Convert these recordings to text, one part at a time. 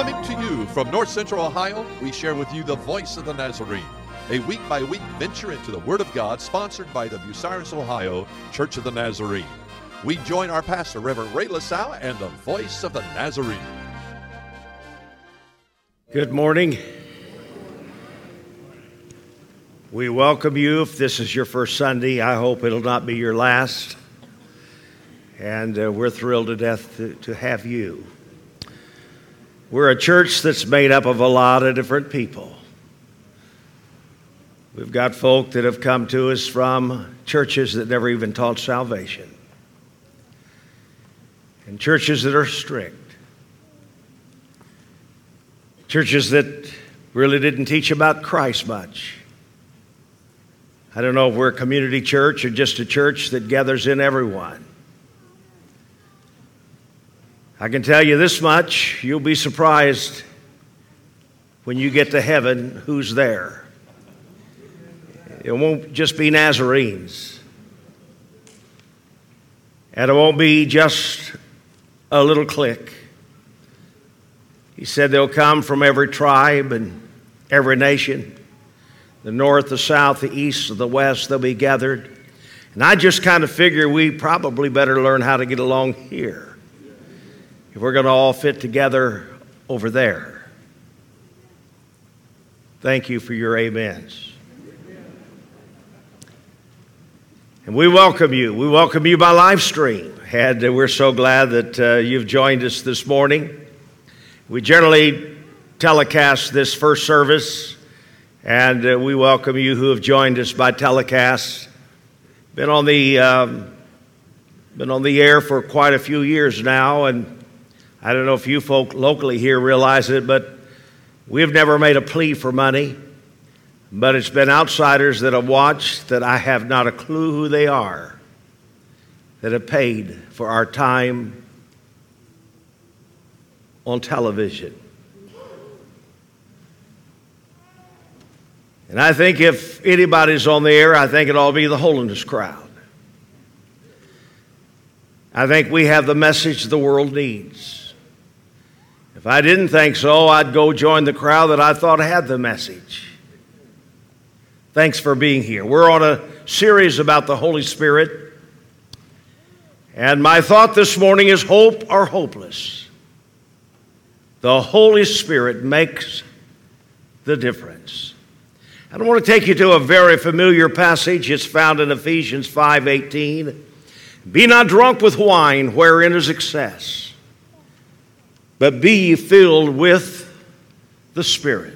Coming to you from North Central Ohio, we share with you the voice of the Nazarene, a week by week venture into the Word of God sponsored by the Bucyrus, Ohio Church of the Nazarene. We join our pastor, Reverend Ray LaSalle, and the voice of the Nazarene. Good morning. We welcome you. If this is your first Sunday, I hope it'll not be your last. And uh, we're thrilled to death to, to have you. We're a church that's made up of a lot of different people. We've got folk that have come to us from churches that never even taught salvation, and churches that are strict, churches that really didn't teach about Christ much. I don't know if we're a community church or just a church that gathers in everyone. I can tell you this much you'll be surprised when you get to heaven who's there. It won't just be Nazarenes, and it won't be just a little clique. He said they'll come from every tribe and every nation the north, the south, the east, the west, they'll be gathered. And I just kind of figure we probably better learn how to get along here if we're going to all fit together over there. Thank you for your amens. And we welcome you. We welcome you by live stream. And we're so glad that uh, you've joined us this morning. We generally telecast this first service, and uh, we welcome you who have joined us by telecast. Been on the um, been on the air for quite a few years now, and I don't know if you folk locally here realize it, but we've never made a plea for money. But it's been outsiders that have watched that I have not a clue who they are that have paid for our time on television. And I think if anybody's on the air, I think it will be the holiness crowd. I think we have the message the world needs. If I didn't think so, I'd go join the crowd that I thought had the message. Thanks for being here. We're on a series about the Holy Spirit. And my thought this morning is hope or hopeless. The Holy Spirit makes the difference. I don't want to take you to a very familiar passage. It's found in Ephesians 5:18. Be not drunk with wine wherein is excess but be filled with the Spirit.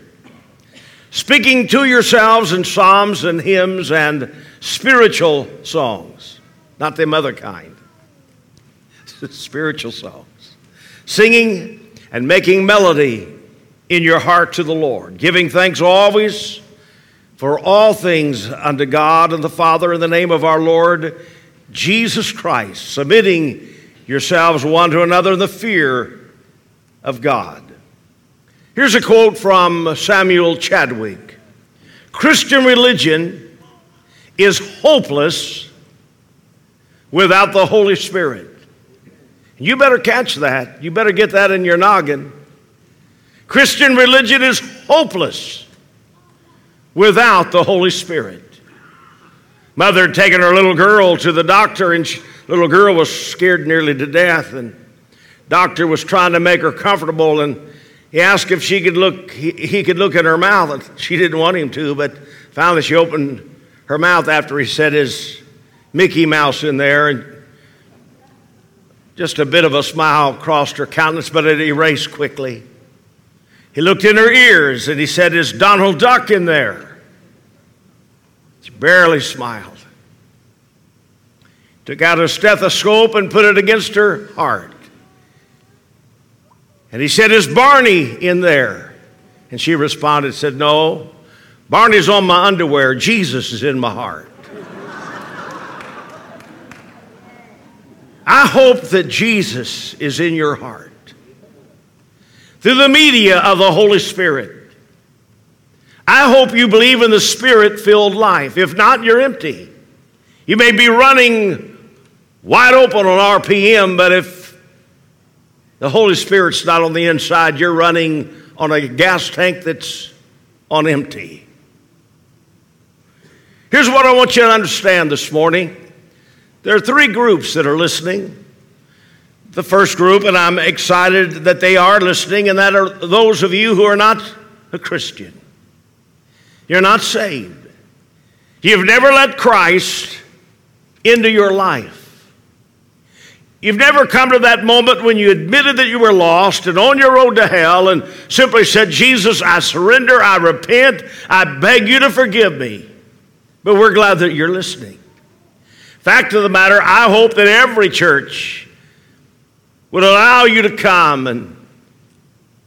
Speaking to yourselves in psalms and hymns and spiritual songs, not them other kind, spiritual songs. Singing and making melody in your heart to the Lord, giving thanks always for all things unto God and the Father in the name of our Lord Jesus Christ, submitting yourselves one to another in the fear of God. Here's a quote from Samuel Chadwick Christian religion is hopeless without the Holy Spirit. You better catch that. You better get that in your noggin. Christian religion is hopeless without the Holy Spirit. Mother had taken her little girl to the doctor, and little girl was scared nearly to death. And Doctor was trying to make her comfortable and he asked if she could look he, he could look at her mouth and she didn't want him to, but finally she opened her mouth after he said his Mickey Mouse in there and just a bit of a smile crossed her countenance, but it erased quickly. He looked in her ears and he said, Is Donald Duck in there? She barely smiled. Took out a stethoscope and put it against her heart. And he said, Is Barney in there? And she responded, said, No, Barney's on my underwear. Jesus is in my heart. I hope that Jesus is in your heart through the media of the Holy Spirit. I hope you believe in the spirit filled life. If not, you're empty. You may be running wide open on RPM, but if The Holy Spirit's not on the inside. You're running on a gas tank that's on empty. Here's what I want you to understand this morning there are three groups that are listening. The first group, and I'm excited that they are listening, and that are those of you who are not a Christian. You're not saved. You've never let Christ into your life. You've never come to that moment when you admitted that you were lost and on your road to hell and simply said, Jesus, I surrender, I repent, I beg you to forgive me. But we're glad that you're listening. Fact of the matter, I hope that every church would allow you to come and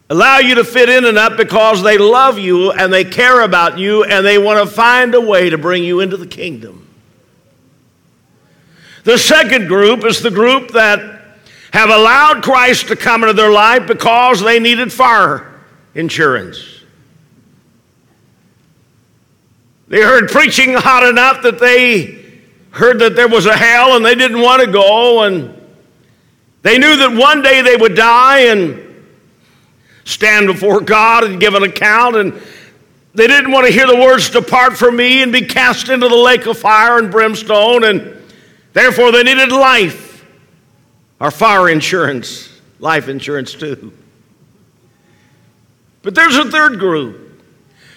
allow you to fit in enough because they love you and they care about you and they want to find a way to bring you into the kingdom. The second group is the group that have allowed Christ to come into their life because they needed fire insurance. They heard preaching hot enough that they heard that there was a hell and they didn't want to go, and they knew that one day they would die and stand before God and give an account, and they didn't want to hear the words, Depart from me, and be cast into the lake of fire and brimstone. And Therefore, they needed life, or fire insurance, life insurance too. But there's a third group.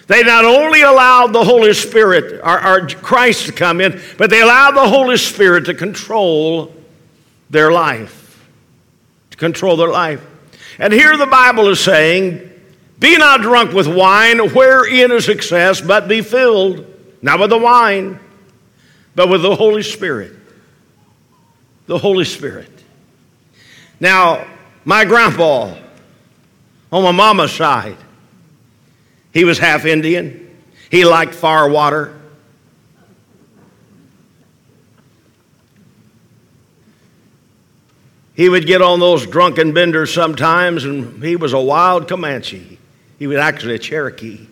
They not only allowed the Holy Spirit, or, or Christ to come in, but they allowed the Holy Spirit to control their life. To control their life. And here the Bible is saying, Be not drunk with wine, wherein is excess, but be filled, not with the wine, but with the Holy Spirit the Holy Spirit. Now, my grandpa, on my mama's side, he was half Indian. He liked fire water. He would get on those drunken benders sometimes, and he was a wild Comanche. He was actually a Cherokee.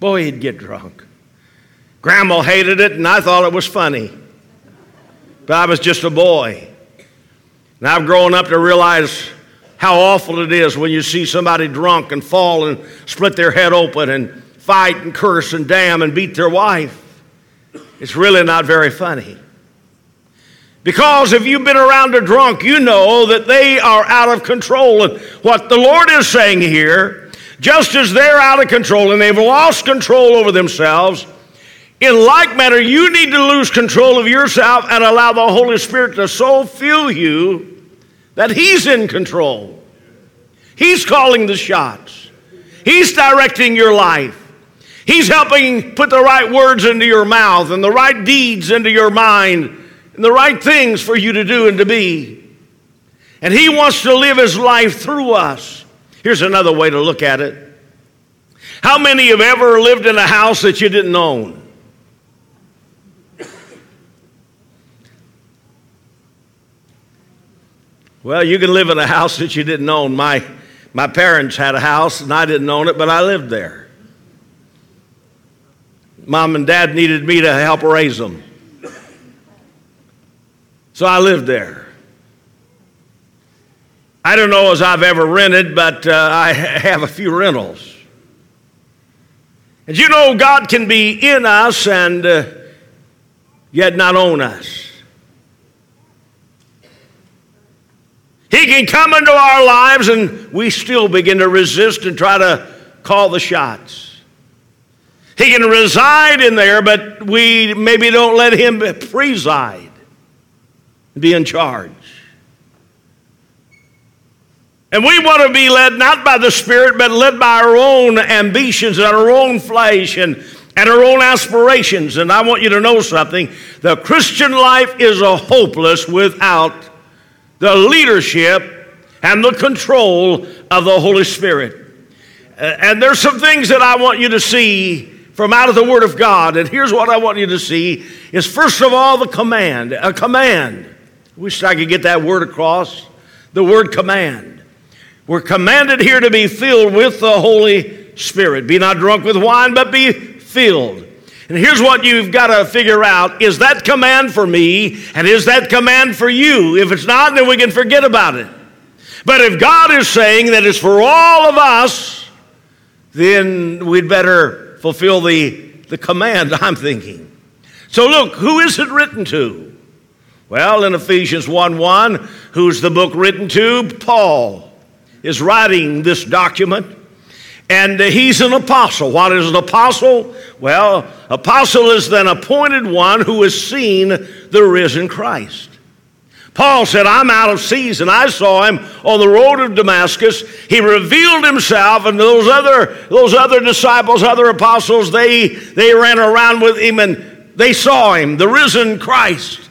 Boy, he'd get drunk. Grandma hated it, and I thought it was funny. But I was just a boy. And I've grown up to realize how awful it is when you see somebody drunk and fall and split their head open and fight and curse and damn and beat their wife. It's really not very funny. Because if you've been around a drunk, you know that they are out of control. And what the Lord is saying here, just as they're out of control and they've lost control over themselves, in like manner, you need to lose control of yourself and allow the Holy Spirit to so fill you that He's in control. He's calling the shots, He's directing your life. He's helping put the right words into your mouth and the right deeds into your mind and the right things for you to do and to be. And He wants to live His life through us. Here's another way to look at it. How many have ever lived in a house that you didn't own? Well, you can live in a house that you didn't own. My, my parents had a house and I didn't own it, but I lived there. Mom and dad needed me to help raise them. So I lived there. I don't know as I've ever rented, but uh, I have a few rentals. And you know, God can be in us and uh, yet not own us. He can come into our lives and we still begin to resist and try to call the shots. He can reside in there, but we maybe don't let him preside, be in charge. And we want to be led not by the Spirit, but led by our own ambitions and our own flesh and, and our own aspirations. And I want you to know something the Christian life is a hopeless without the leadership and the control of the Holy Spirit. Uh, and there's some things that I want you to see from out of the Word of God. And here's what I want you to see is first of all the command. A command. Wish I could get that word across. The word command. We're commanded here to be filled with the Holy Spirit. Be not drunk with wine, but be filled. And here's what you've got to figure out is that command for me, and is that command for you? If it's not, then we can forget about it. But if God is saying that it's for all of us, then we'd better fulfill the, the command, I'm thinking. So look, who is it written to? Well, in Ephesians 1 1, who's the book written to? Paul is writing this document. And he's an apostle. What is an apostle? Well, apostle is an appointed one who has seen the risen Christ. Paul said, I'm out of season. I saw him on the road of Damascus. He revealed himself, and those other, those other disciples, other apostles, they, they ran around with him and they saw him, the risen Christ.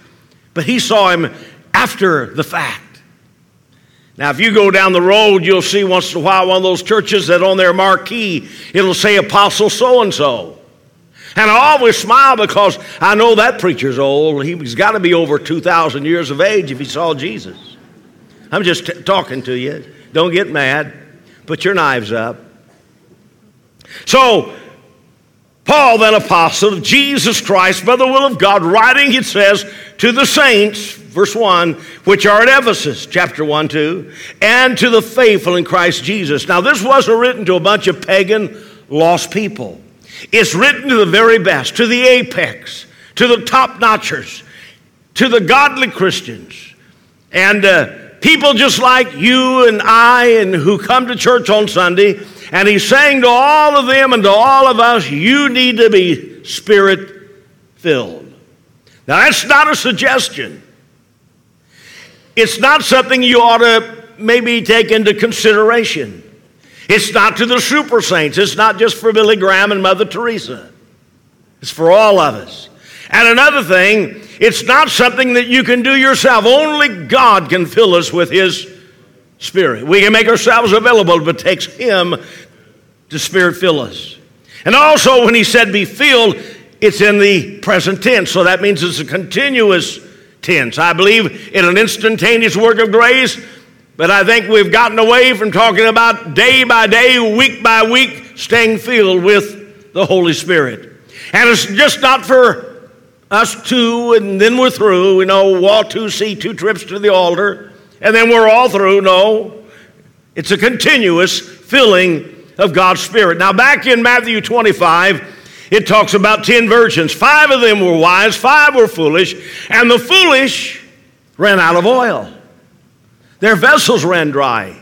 But he saw him after the fact. Now, if you go down the road, you'll see once in a while one of those churches that on their marquee, it'll say Apostle so and so. And I always smile because I know that preacher's old. He's got to be over 2,000 years of age if he saw Jesus. I'm just t- talking to you. Don't get mad. Put your knives up. So, Paul, then apostle of Jesus Christ, by the will of God, writing, it says, to the saints, verse 1, which are at Ephesus, chapter 1, 2, and to the faithful in Christ Jesus. Now, this wasn't written to a bunch of pagan, lost people. It's written to the very best, to the apex, to the top notchers, to the godly Christians, and uh, people just like you and I, and who come to church on Sunday. And he's saying to all of them and to all of us, you need to be spirit filled. Now, that's not a suggestion. It's not something you ought to maybe take into consideration. It's not to the super saints. It's not just for Billy Graham and Mother Teresa. It's for all of us. And another thing, it's not something that you can do yourself. Only God can fill us with His Spirit. We can make ourselves available, but it takes Him to Spirit fill us. And also, when He said be filled, it's in the present tense. So that means it's a continuous tense. I believe in an instantaneous work of grace but I think we've gotten away from talking about day by day, week by week, staying filled with the Holy Spirit. And it's just not for us two and then we're through. You know, walk two, see two trips to the altar, and then we're all through. No, it's a continuous filling of God's Spirit. Now, back in Matthew 25, it talks about 10 virgins. Five of them were wise, five were foolish, and the foolish ran out of oil. Their vessels ran dry.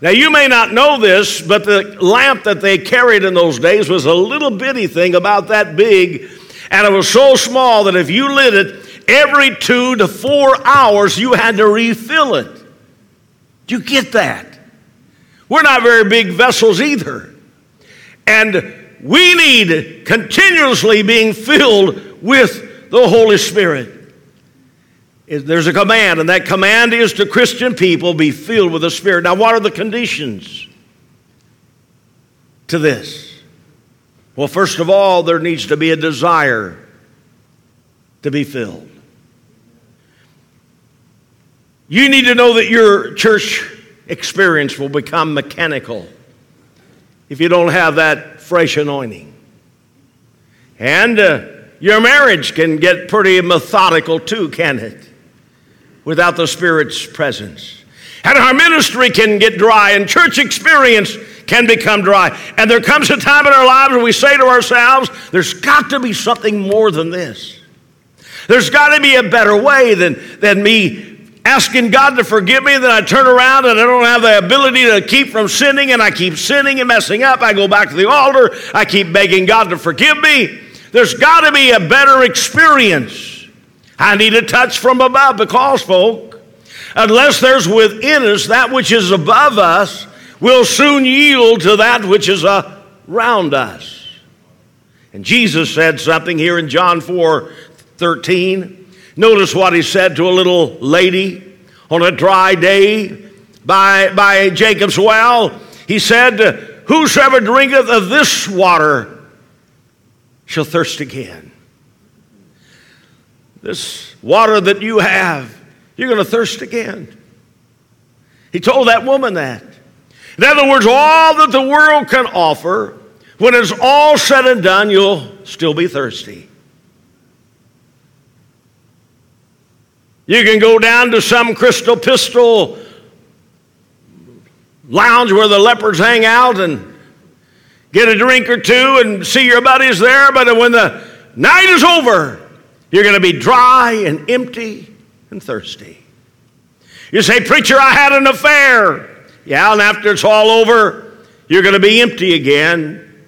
Now, you may not know this, but the lamp that they carried in those days was a little bitty thing about that big, and it was so small that if you lit it every two to four hours, you had to refill it. Do you get that? We're not very big vessels either. And we need continuously being filled with the Holy Spirit there's a command, and that command is to Christian people be filled with the Spirit. Now, what are the conditions to this? Well, first of all, there needs to be a desire to be filled. You need to know that your church experience will become mechanical if you don't have that fresh anointing. And uh, your marriage can get pretty methodical too, can it? without the Spirit's presence. And our ministry can get dry, and church experience can become dry. And there comes a time in our lives where we say to ourselves, there's got to be something more than this. There's got to be a better way than, than me asking God to forgive me, then I turn around and I don't have the ability to keep from sinning, and I keep sinning and messing up. I go back to the altar, I keep begging God to forgive me. There's got to be a better experience. I need a touch from above because, folk, unless there's within us that which is above us, we'll soon yield to that which is around us. And Jesus said something here in John 4 13. Notice what he said to a little lady on a dry day by, by Jacob's well. He said, Whosoever drinketh of this water shall thirst again. This water that you have, you're going to thirst again. He told that woman that. In other words, all that the world can offer, when it's all said and done, you'll still be thirsty. You can go down to some crystal pistol lounge where the lepers hang out and get a drink or two and see your buddies there, but when the night is over, you're going to be dry and empty and thirsty. You say, Preacher, I had an affair. Yeah, and after it's all over, you're going to be empty again.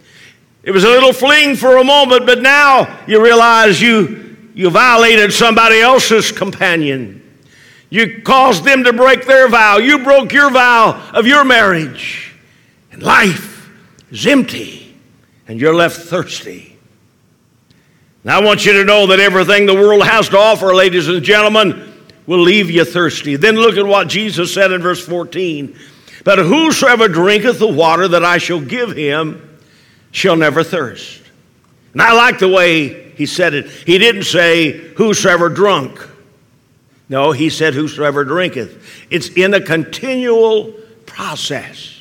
It was a little fling for a moment, but now you realize you, you violated somebody else's companion. You caused them to break their vow. You broke your vow of your marriage. And life is empty, and you're left thirsty. Now, I want you to know that everything the world has to offer, ladies and gentlemen, will leave you thirsty. Then look at what Jesus said in verse 14. But whosoever drinketh the water that I shall give him shall never thirst. And I like the way he said it. He didn't say, whosoever drunk. No, he said, whosoever drinketh. It's in a continual process.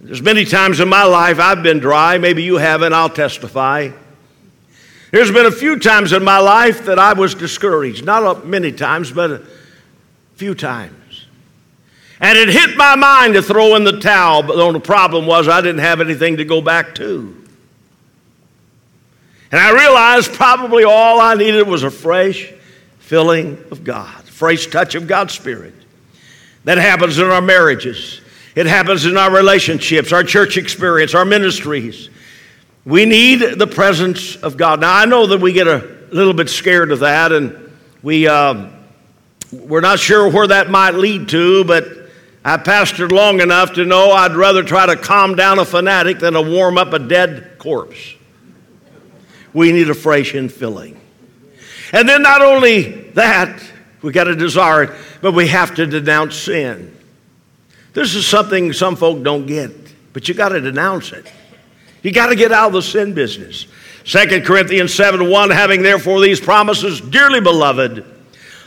There's many times in my life I've been dry. Maybe you haven't. I'll testify. There's been a few times in my life that I was discouraged. Not many times, but a few times. And it hit my mind to throw in the towel, but the only problem was I didn't have anything to go back to. And I realized probably all I needed was a fresh filling of God, fresh touch of God's Spirit. That happens in our marriages. It happens in our relationships, our church experience, our ministries. We need the presence of God. Now, I know that we get a little bit scared of that, and we, uh, we're not sure where that might lead to, but I pastored long enough to know I'd rather try to calm down a fanatic than to warm up a dead corpse. We need a fresh infilling. And then, not only that, we got to desire it, but we have to denounce sin. This is something some folk don't get, but you got to denounce it. You got to get out of the sin business. 2 Corinthians 7 1, having therefore these promises, dearly beloved,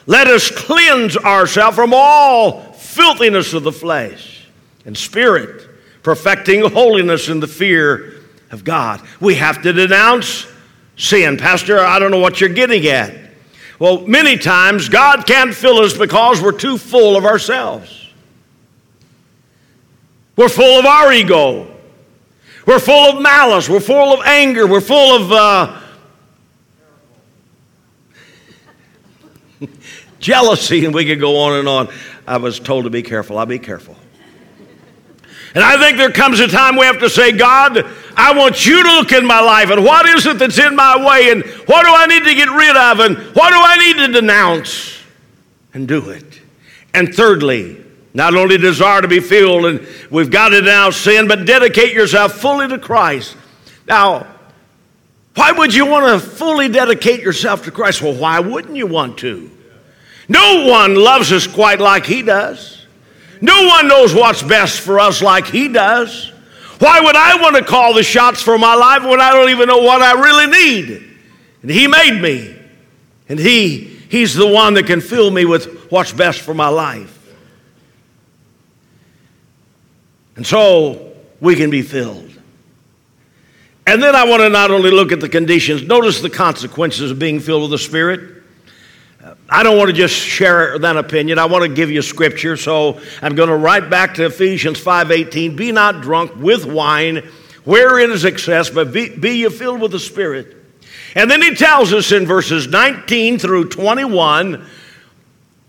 let us cleanse ourselves from all filthiness of the flesh and spirit, perfecting holiness in the fear of God. We have to denounce sin. Pastor, I don't know what you're getting at. Well, many times God can't fill us because we're too full of ourselves. We're full of our ego. We're full of malice. We're full of anger. We're full of uh, jealousy, and we could go on and on. I was told to be careful. I'll be careful. And I think there comes a time we have to say, God, I want you to look in my life and what is it that's in my way and what do I need to get rid of and what do I need to denounce and do it. And thirdly, not only desire to be filled, and we've got to denounce sin, but dedicate yourself fully to Christ. Now, why would you want to fully dedicate yourself to Christ? Well, why wouldn't you want to? No one loves us quite like He does. No one knows what's best for us like He does. Why would I want to call the shots for my life when I don't even know what I really need? And He made me, and He He's the one that can fill me with what's best for my life. And so we can be filled. And then I want to not only look at the conditions, notice the consequences of being filled with the Spirit. I don't want to just share that opinion. I want to give you scripture. So I'm going to write back to Ephesians 5:18. Be not drunk with wine, wherein is excess, but be, be ye filled with the Spirit. And then he tells us in verses 19 through 21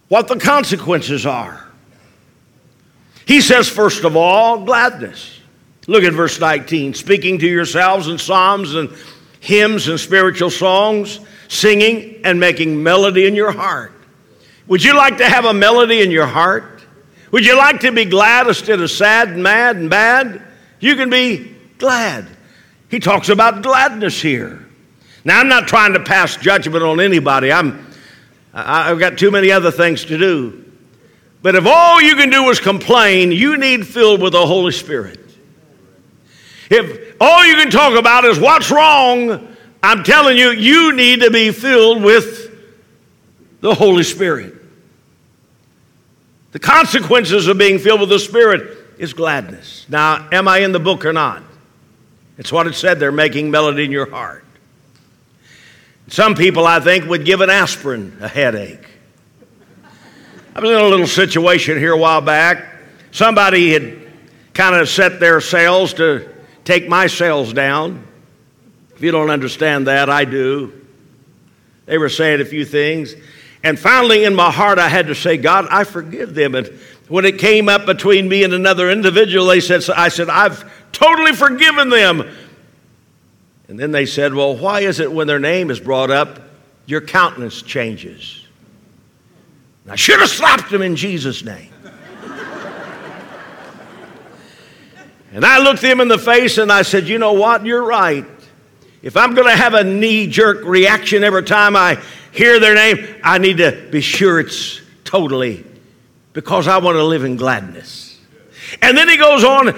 what the consequences are. He says, first of all, gladness. Look at verse 19. Speaking to yourselves in psalms and hymns and spiritual songs, singing and making melody in your heart. Would you like to have a melody in your heart? Would you like to be glad instead of sad and mad and bad? You can be glad. He talks about gladness here. Now, I'm not trying to pass judgment on anybody. I'm, I've got too many other things to do. But if all you can do is complain, you need filled with the Holy Spirit. If all you can talk about is what's wrong, I'm telling you, you need to be filled with the Holy Spirit. The consequences of being filled with the Spirit is gladness. Now, am I in the book or not? It's what it said there, making melody in your heart. Some people, I think, would give an aspirin a headache. I was in a little situation here a while back. Somebody had kind of set their sails to take my sails down. If you don't understand that, I do. They were saying a few things. And finally, in my heart, I had to say, God, I forgive them. And when it came up between me and another individual, they said, I said, I've totally forgiven them. And then they said, Well, why is it when their name is brought up, your countenance changes? And I should have slapped them in Jesus' name. and I looked them in the face and I said, You know what? You're right. If I'm going to have a knee jerk reaction every time I hear their name, I need to be sure it's totally because I want to live in gladness. And then he goes on,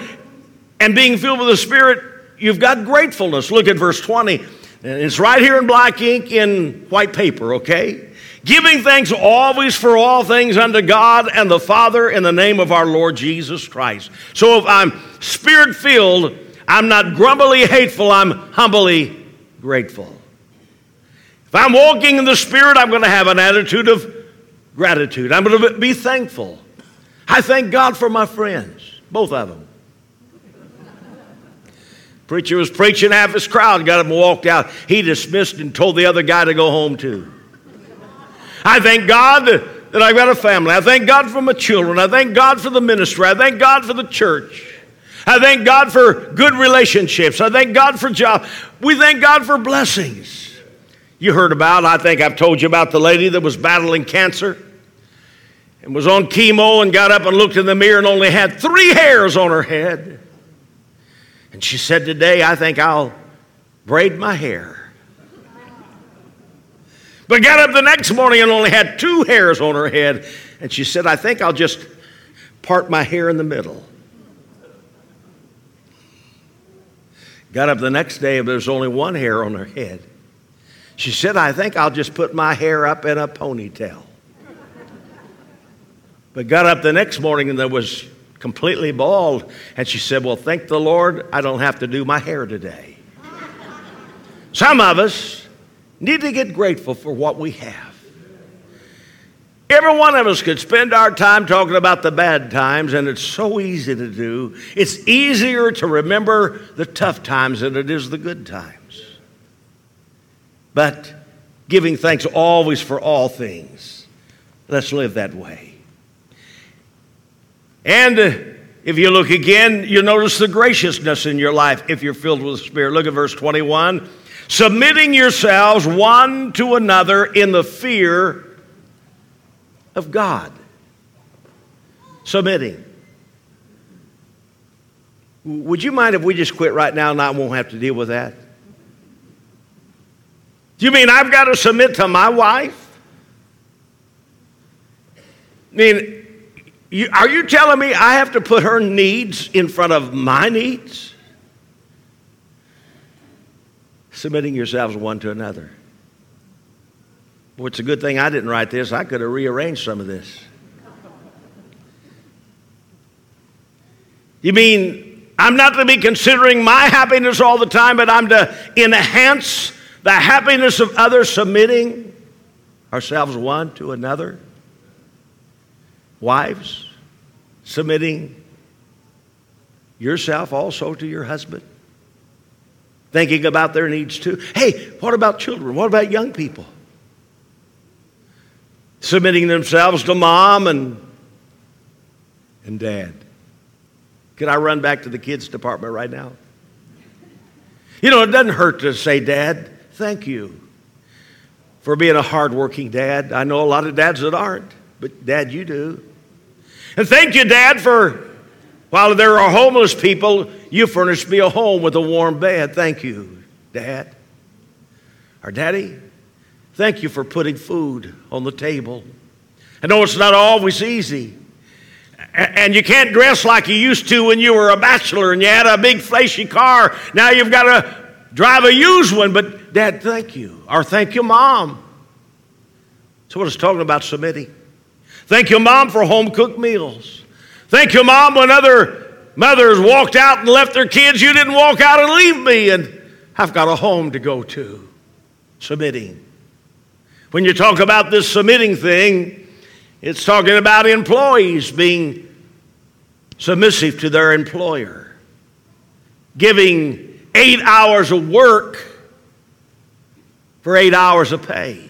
and being filled with the Spirit, you've got gratefulness. Look at verse 20. It's right here in black ink in white paper, okay? Giving thanks always for all things unto God and the Father in the name of our Lord Jesus Christ. So if I'm spirit filled, I'm not grumbly hateful, I'm humbly grateful. If I'm walking in the Spirit, I'm going to have an attitude of gratitude. I'm going to be thankful. I thank God for my friends, both of them. Preacher was preaching, half his crowd got up and walked out. He dismissed and told the other guy to go home too. I thank God that, that I've got a family. I thank God for my children. I thank God for the ministry. I thank God for the church. I thank God for good relationships. I thank God for job. We thank God for blessings. You heard about, I think I've told you about the lady that was battling cancer and was on chemo and got up and looked in the mirror and only had three hairs on her head. And she said, Today I think I'll braid my hair. But got up the next morning and only had two hairs on her head. And she said, I think I'll just part my hair in the middle. Got up the next day and there's only one hair on her head. She said, I think I'll just put my hair up in a ponytail. But got up the next morning and there was completely bald. And she said, Well, thank the Lord, I don't have to do my hair today. Some of us need to get grateful for what we have. Every one of us could spend our time talking about the bad times, and it's so easy to do. It's easier to remember the tough times than it is the good times. But giving thanks always for all things. Let's live that way. And if you look again, you'll notice the graciousness in your life if you're filled with the Spirit. Look at verse 21. Submitting yourselves one to another in the fear of God. Submitting. Would you mind if we just quit right now and I won't have to deal with that? Do you mean I've got to submit to my wife? I mean, you, are you telling me I have to put her needs in front of my needs? Submitting yourselves one to another. Well, it's a good thing I didn't write this. I could have rearranged some of this. You mean I'm not to be considering my happiness all the time, but I'm to enhance the happiness of others, submitting ourselves one to another? Wives, submitting yourself also to your husband, thinking about their needs too. Hey, what about children? What about young people? Submitting themselves to mom and, and dad. Can I run back to the kids department right now? You know, it doesn't hurt to say, Dad, thank you for being a hardworking dad. I know a lot of dads that aren't, but Dad, you do. And thank you, Dad, for while there are homeless people, you furnished me a home with a warm bed. Thank you, Dad. Or Daddy, thank you for putting food on the table. I know it's not always easy. And you can't dress like you used to when you were a bachelor and you had a big flashy car. Now you've got to drive a used one. But, Dad, thank you. Or thank you, Mom. So, what it's talking about submitting. Thank you, Mom, for home cooked meals. Thank you, Mom, when other mothers walked out and left their kids, you didn't walk out and leave me, and I've got a home to go to. Submitting. When you talk about this submitting thing, it's talking about employees being submissive to their employer, giving eight hours of work for eight hours of pay,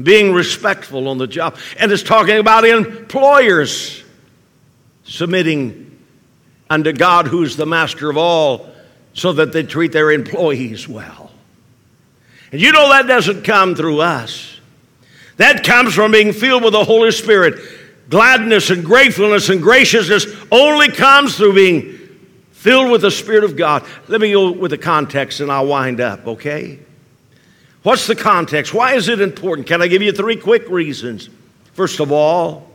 being respectful on the job. And it's talking about employers submitting unto God, who's the master of all, so that they treat their employees well. And you know that doesn't come through us. That comes from being filled with the Holy Spirit. Gladness and gratefulness and graciousness only comes through being filled with the Spirit of God. Let me go with the context and I'll wind up, okay? What's the context? Why is it important? Can I give you three quick reasons? First of all,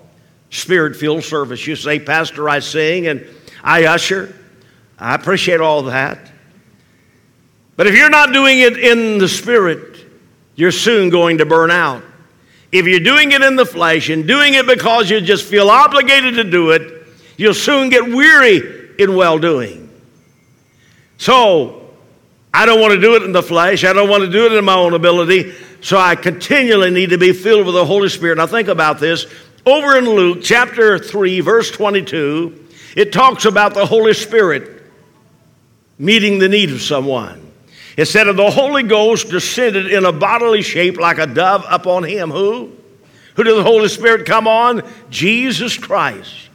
spirit filled service. You say, Pastor, I sing and I usher. I appreciate all that. But if you're not doing it in the spirit, you're soon going to burn out. If you're doing it in the flesh and doing it because you just feel obligated to do it, you'll soon get weary in well doing. So, I don't want to do it in the flesh. I don't want to do it in my own ability. So, I continually need to be filled with the Holy Spirit. Now, think about this. Over in Luke chapter 3, verse 22, it talks about the Holy Spirit meeting the need of someone. It said, And the Holy Ghost descended in a bodily shape like a dove upon him. Who? Who did the Holy Spirit come on? Jesus Christ.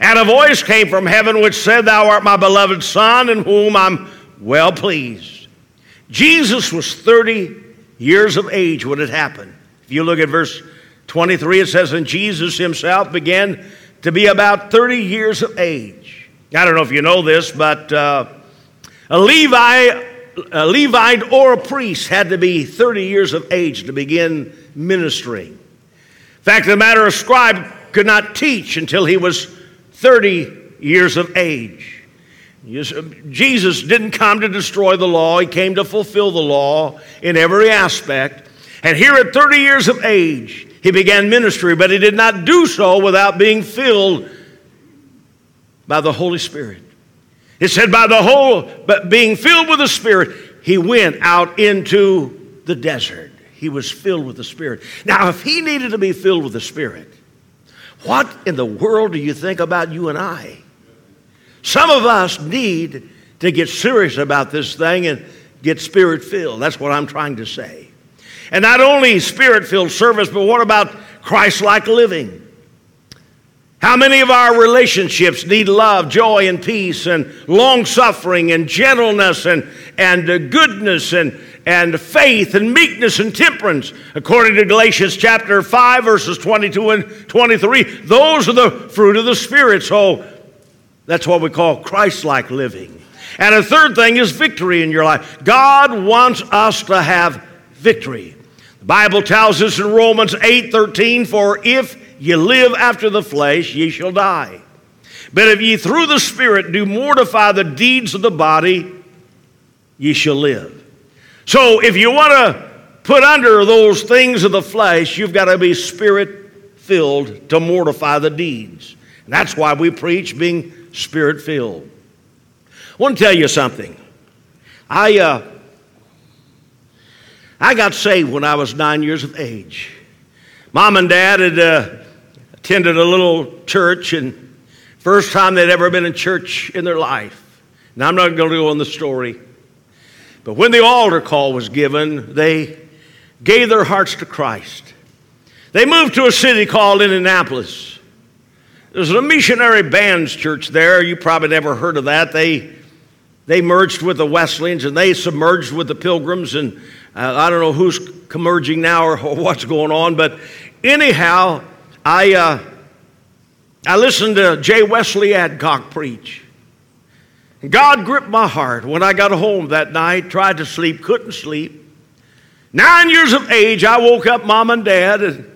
And a voice came from heaven which said, Thou art my beloved Son, in whom I'm well pleased. Jesus was 30 years of age when it happened. If you look at verse 23, it says, And Jesus himself began to be about 30 years of age. I don't know if you know this, but uh, a Levi a Levite or a priest had to be 30 years of age to begin ministering. In fact, the matter, a scribe could not teach until he was 30 years of age. Jesus didn't come to destroy the law, he came to fulfill the law in every aspect. And here at 30 years of age, he began ministry, but he did not do so without being filled by the Holy Spirit. It said, by the whole, but being filled with the Spirit, he went out into the desert. He was filled with the Spirit. Now, if he needed to be filled with the Spirit, what in the world do you think about you and I? Some of us need to get serious about this thing and get spirit filled. That's what I'm trying to say. And not only spirit filled service, but what about Christ like living? How many of our relationships need love, joy, and peace, and long suffering, and gentleness, and, and uh, goodness, and, and faith, and meekness, and temperance? According to Galatians chapter 5, verses 22 and 23, those are the fruit of the Spirit. So that's what we call Christ like living. And a third thing is victory in your life. God wants us to have victory. The Bible tells us in Romans 8 13, for if ye live after the flesh, ye shall die. But if ye through the Spirit do mortify the deeds of the body, ye shall live. So if you want to put under those things of the flesh, you've got to be spirit filled to mortify the deeds. And that's why we preach being spirit filled. I want to tell you something. I, uh, I got saved when I was nine years of age. Mom and dad had uh, attended a little church, and first time they'd ever been in church in their life. Now, I'm not going to go on the story, but when the altar call was given, they gave their hearts to Christ. They moved to a city called Indianapolis. There's a missionary bands church there. You probably never heard of that. They, they merged with the Wesleyans and they submerged with the Pilgrims. And uh, I don't know who's converging now or what's going on, but anyhow, I, uh, I listened to J. Wesley Adcock preach. God gripped my heart when I got home that night, tried to sleep, couldn't sleep. Nine years of age, I woke up mom and dad, and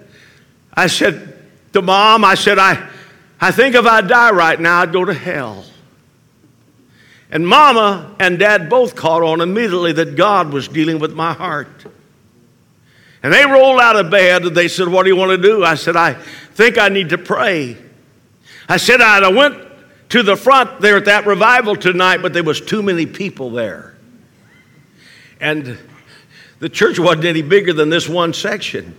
I said to mom, I said, I, I think if I die right now, I'd go to hell. And mama and dad both caught on immediately that God was dealing with my heart. And they rolled out of bed and they said, What do you want to do? I said, I think I need to pray. I said, I went to the front there at that revival tonight, but there was too many people there. And the church wasn't any bigger than this one section,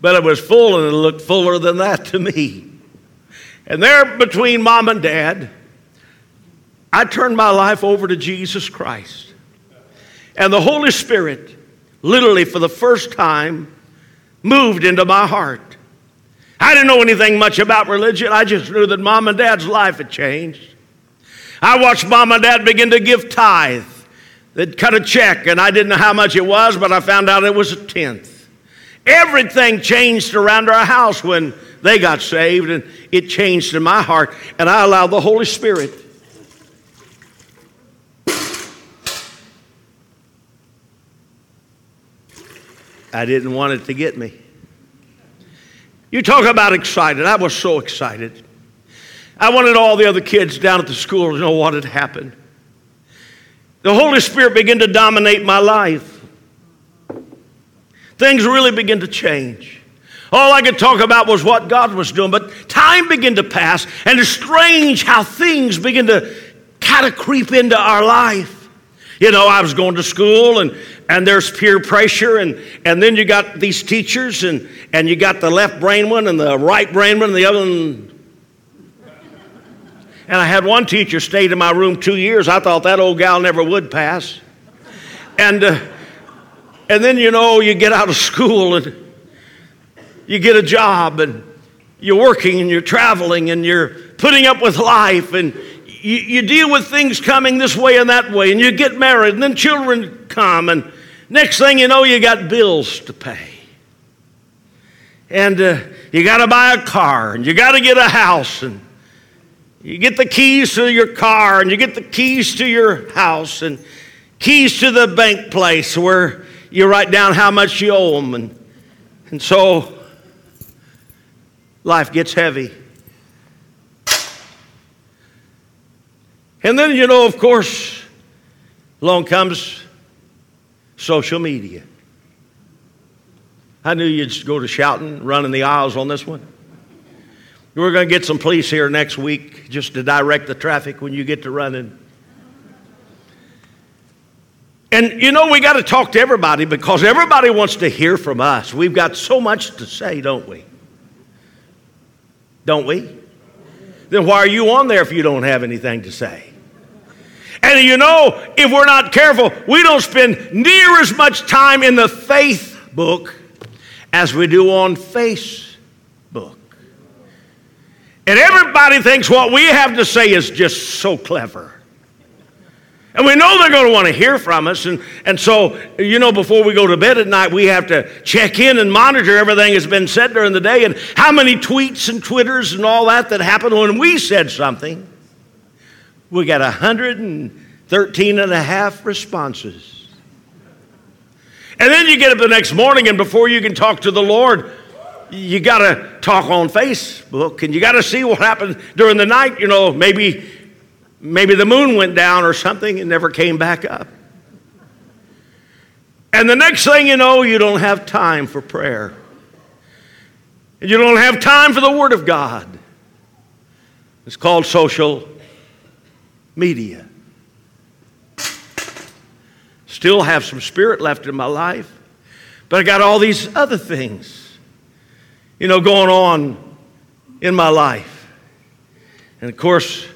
but it was full and it looked fuller than that to me. And there between mom and dad, I turned my life over to Jesus Christ. And the Holy Spirit, literally for the first time, moved into my heart. I didn't know anything much about religion. I just knew that mom and dad's life had changed. I watched mom and dad begin to give tithe. They'd cut a check, and I didn't know how much it was, but I found out it was a tenth. Everything changed around our house when they got saved, and it changed in my heart, and I allowed the Holy Spirit. I didn't want it to get me. You talk about excited. I was so excited. I wanted all the other kids down at the school to know what had happened. The Holy Spirit began to dominate my life. Things really began to change. All I could talk about was what God was doing, but time began to pass, and it's strange how things begin to kind of creep into our life. You know, I was going to school and, and there's peer pressure, and, and then you got these teachers, and, and you got the left brain one and the right brain one, and the other one. And I had one teacher stayed in my room two years. I thought that old gal never would pass. And, uh, and then, you know, you get out of school and you get a job, and you're working and you're traveling and you're putting up with life, and you, you deal with things coming this way and that way, and you get married, and then children come, and next thing you know, you got bills to pay. And uh, you got to buy a car, and you got to get a house, and you get the keys to your car, and you get the keys to your house, and keys to the bank place where you write down how much you owe them. And, and so life gets heavy. And then, you know, of course, along comes social media. I knew you'd go to shouting, running the aisles on this one. We're going to get some police here next week just to direct the traffic when you get to running. And you know, we got to talk to everybody because everybody wants to hear from us. We've got so much to say, don't we? Don't we? Then why are you on there if you don't have anything to say? And you know, if we're not careful, we don't spend near as much time in the faith book as we do on Facebook. And everybody thinks what we have to say is just so clever. And we know they're going to want to hear from us. And, and so, you know, before we go to bed at night, we have to check in and monitor everything that's been said during the day and how many tweets and Twitters and all that that happened when we said something. We got 113 and a half responses. And then you get up the next morning, and before you can talk to the Lord, you got to talk on Facebook and you got to see what happened during the night. You know, maybe, maybe the moon went down or something and never came back up. And the next thing you know, you don't have time for prayer. And you don't have time for the Word of God. It's called social media. Still have some spirit left in my life, but I got all these other things, you know, going on in my life. And of course,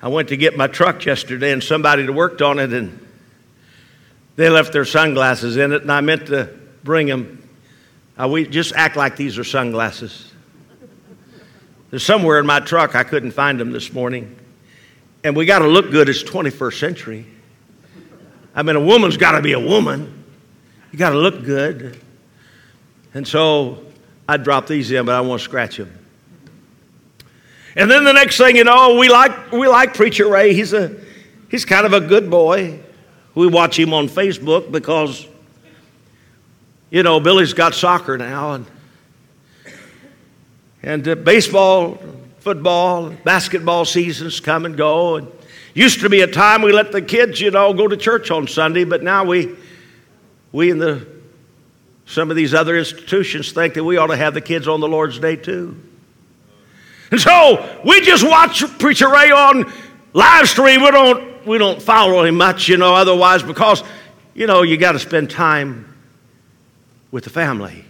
I went to get my truck yesterday, and somebody that worked on it, and they left their sunglasses in it, and I meant to bring them. Uh, we just act like these are sunglasses. They're somewhere in my truck. I couldn't find them this morning. And we got to look good. It's 21st century. I mean, a woman's got to be a woman. You got to look good. And so I dropped these in, but I won't scratch them. And then the next thing you know, we like, we like Preacher Ray. He's, a, he's kind of a good boy. We watch him on Facebook because, you know, Billy's got soccer now. And and uh, baseball, football, basketball seasons come and go. And used to be a time we let the kids, you know, go to church on Sunday, but now we, we and the some of these other institutions think that we ought to have the kids on the Lord's Day too. And so we just watch Preacher Ray on live stream. We don't we don't follow him much, you know, otherwise because, you know, you got to spend time with the family.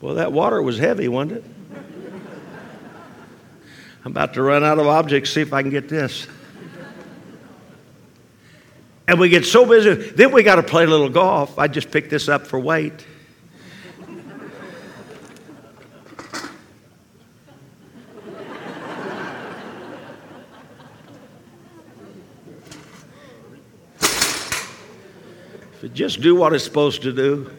Well, that water was heavy, wasn't it? I'm about to run out of objects, see if I can get this. And we get so busy, then we got to play a little golf. I just picked this up for weight. If it just do what it's supposed to do.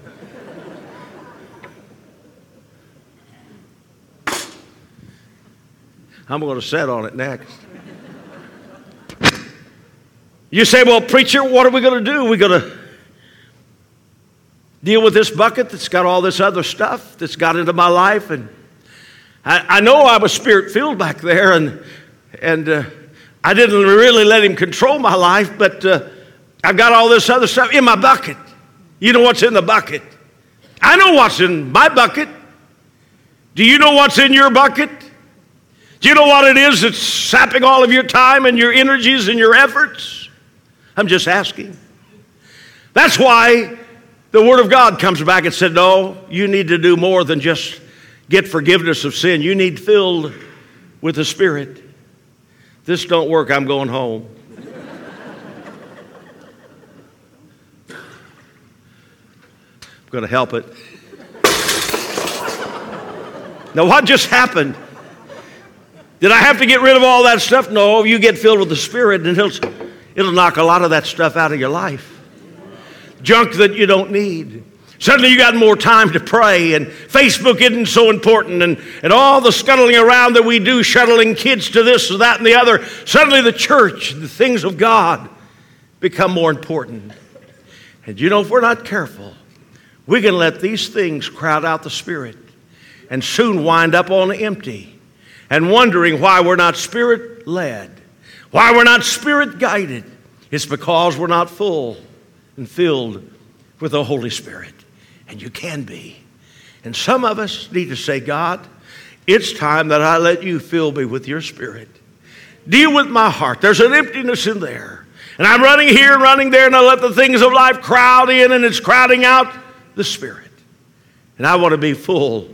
I'm going to set on it next. You say, well, preacher, what are we going to do? We're going to deal with this bucket that's got all this other stuff that's got into my life. And I, I know I was spirit filled back there, and, and uh, I didn't really let him control my life, but uh, I've got all this other stuff in my bucket. You know what's in the bucket? I know what's in my bucket. Do you know what's in your bucket? Do you know what it is that's sapping all of your time and your energies and your efforts? I'm just asking. That's why the Word of God comes back and said, No, you need to do more than just get forgiveness of sin. You need filled with the Spirit. This don't work, I'm going home. I'm going to help it. Now, what just happened? Did I have to get rid of all that stuff? No, you get filled with the Spirit and He'll It'll knock a lot of that stuff out of your life. Junk that you don't need. Suddenly you got more time to pray, and Facebook isn't so important, and, and all the scuttling around that we do, shuttling kids to this or that and the other. Suddenly the church, the things of God, become more important. And you know, if we're not careful, we can let these things crowd out the Spirit and soon wind up on empty and wondering why we're not Spirit led. Why we're not spirit guided It's because we're not full and filled with the Holy Spirit. And you can be. And some of us need to say, God, it's time that I let you fill me with your spirit. Deal with my heart. There's an emptiness in there. And I'm running here and running there, and I let the things of life crowd in, and it's crowding out the spirit. And I want to be full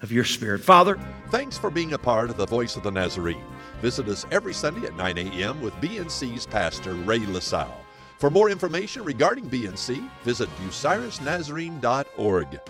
of your spirit. Father, thanks for being a part of the Voice of the Nazarene. Visit us every Sunday at 9 a.m. with BNC's pastor, Ray LaSalle. For more information regarding BNC, visit bucyrusnazarene.org.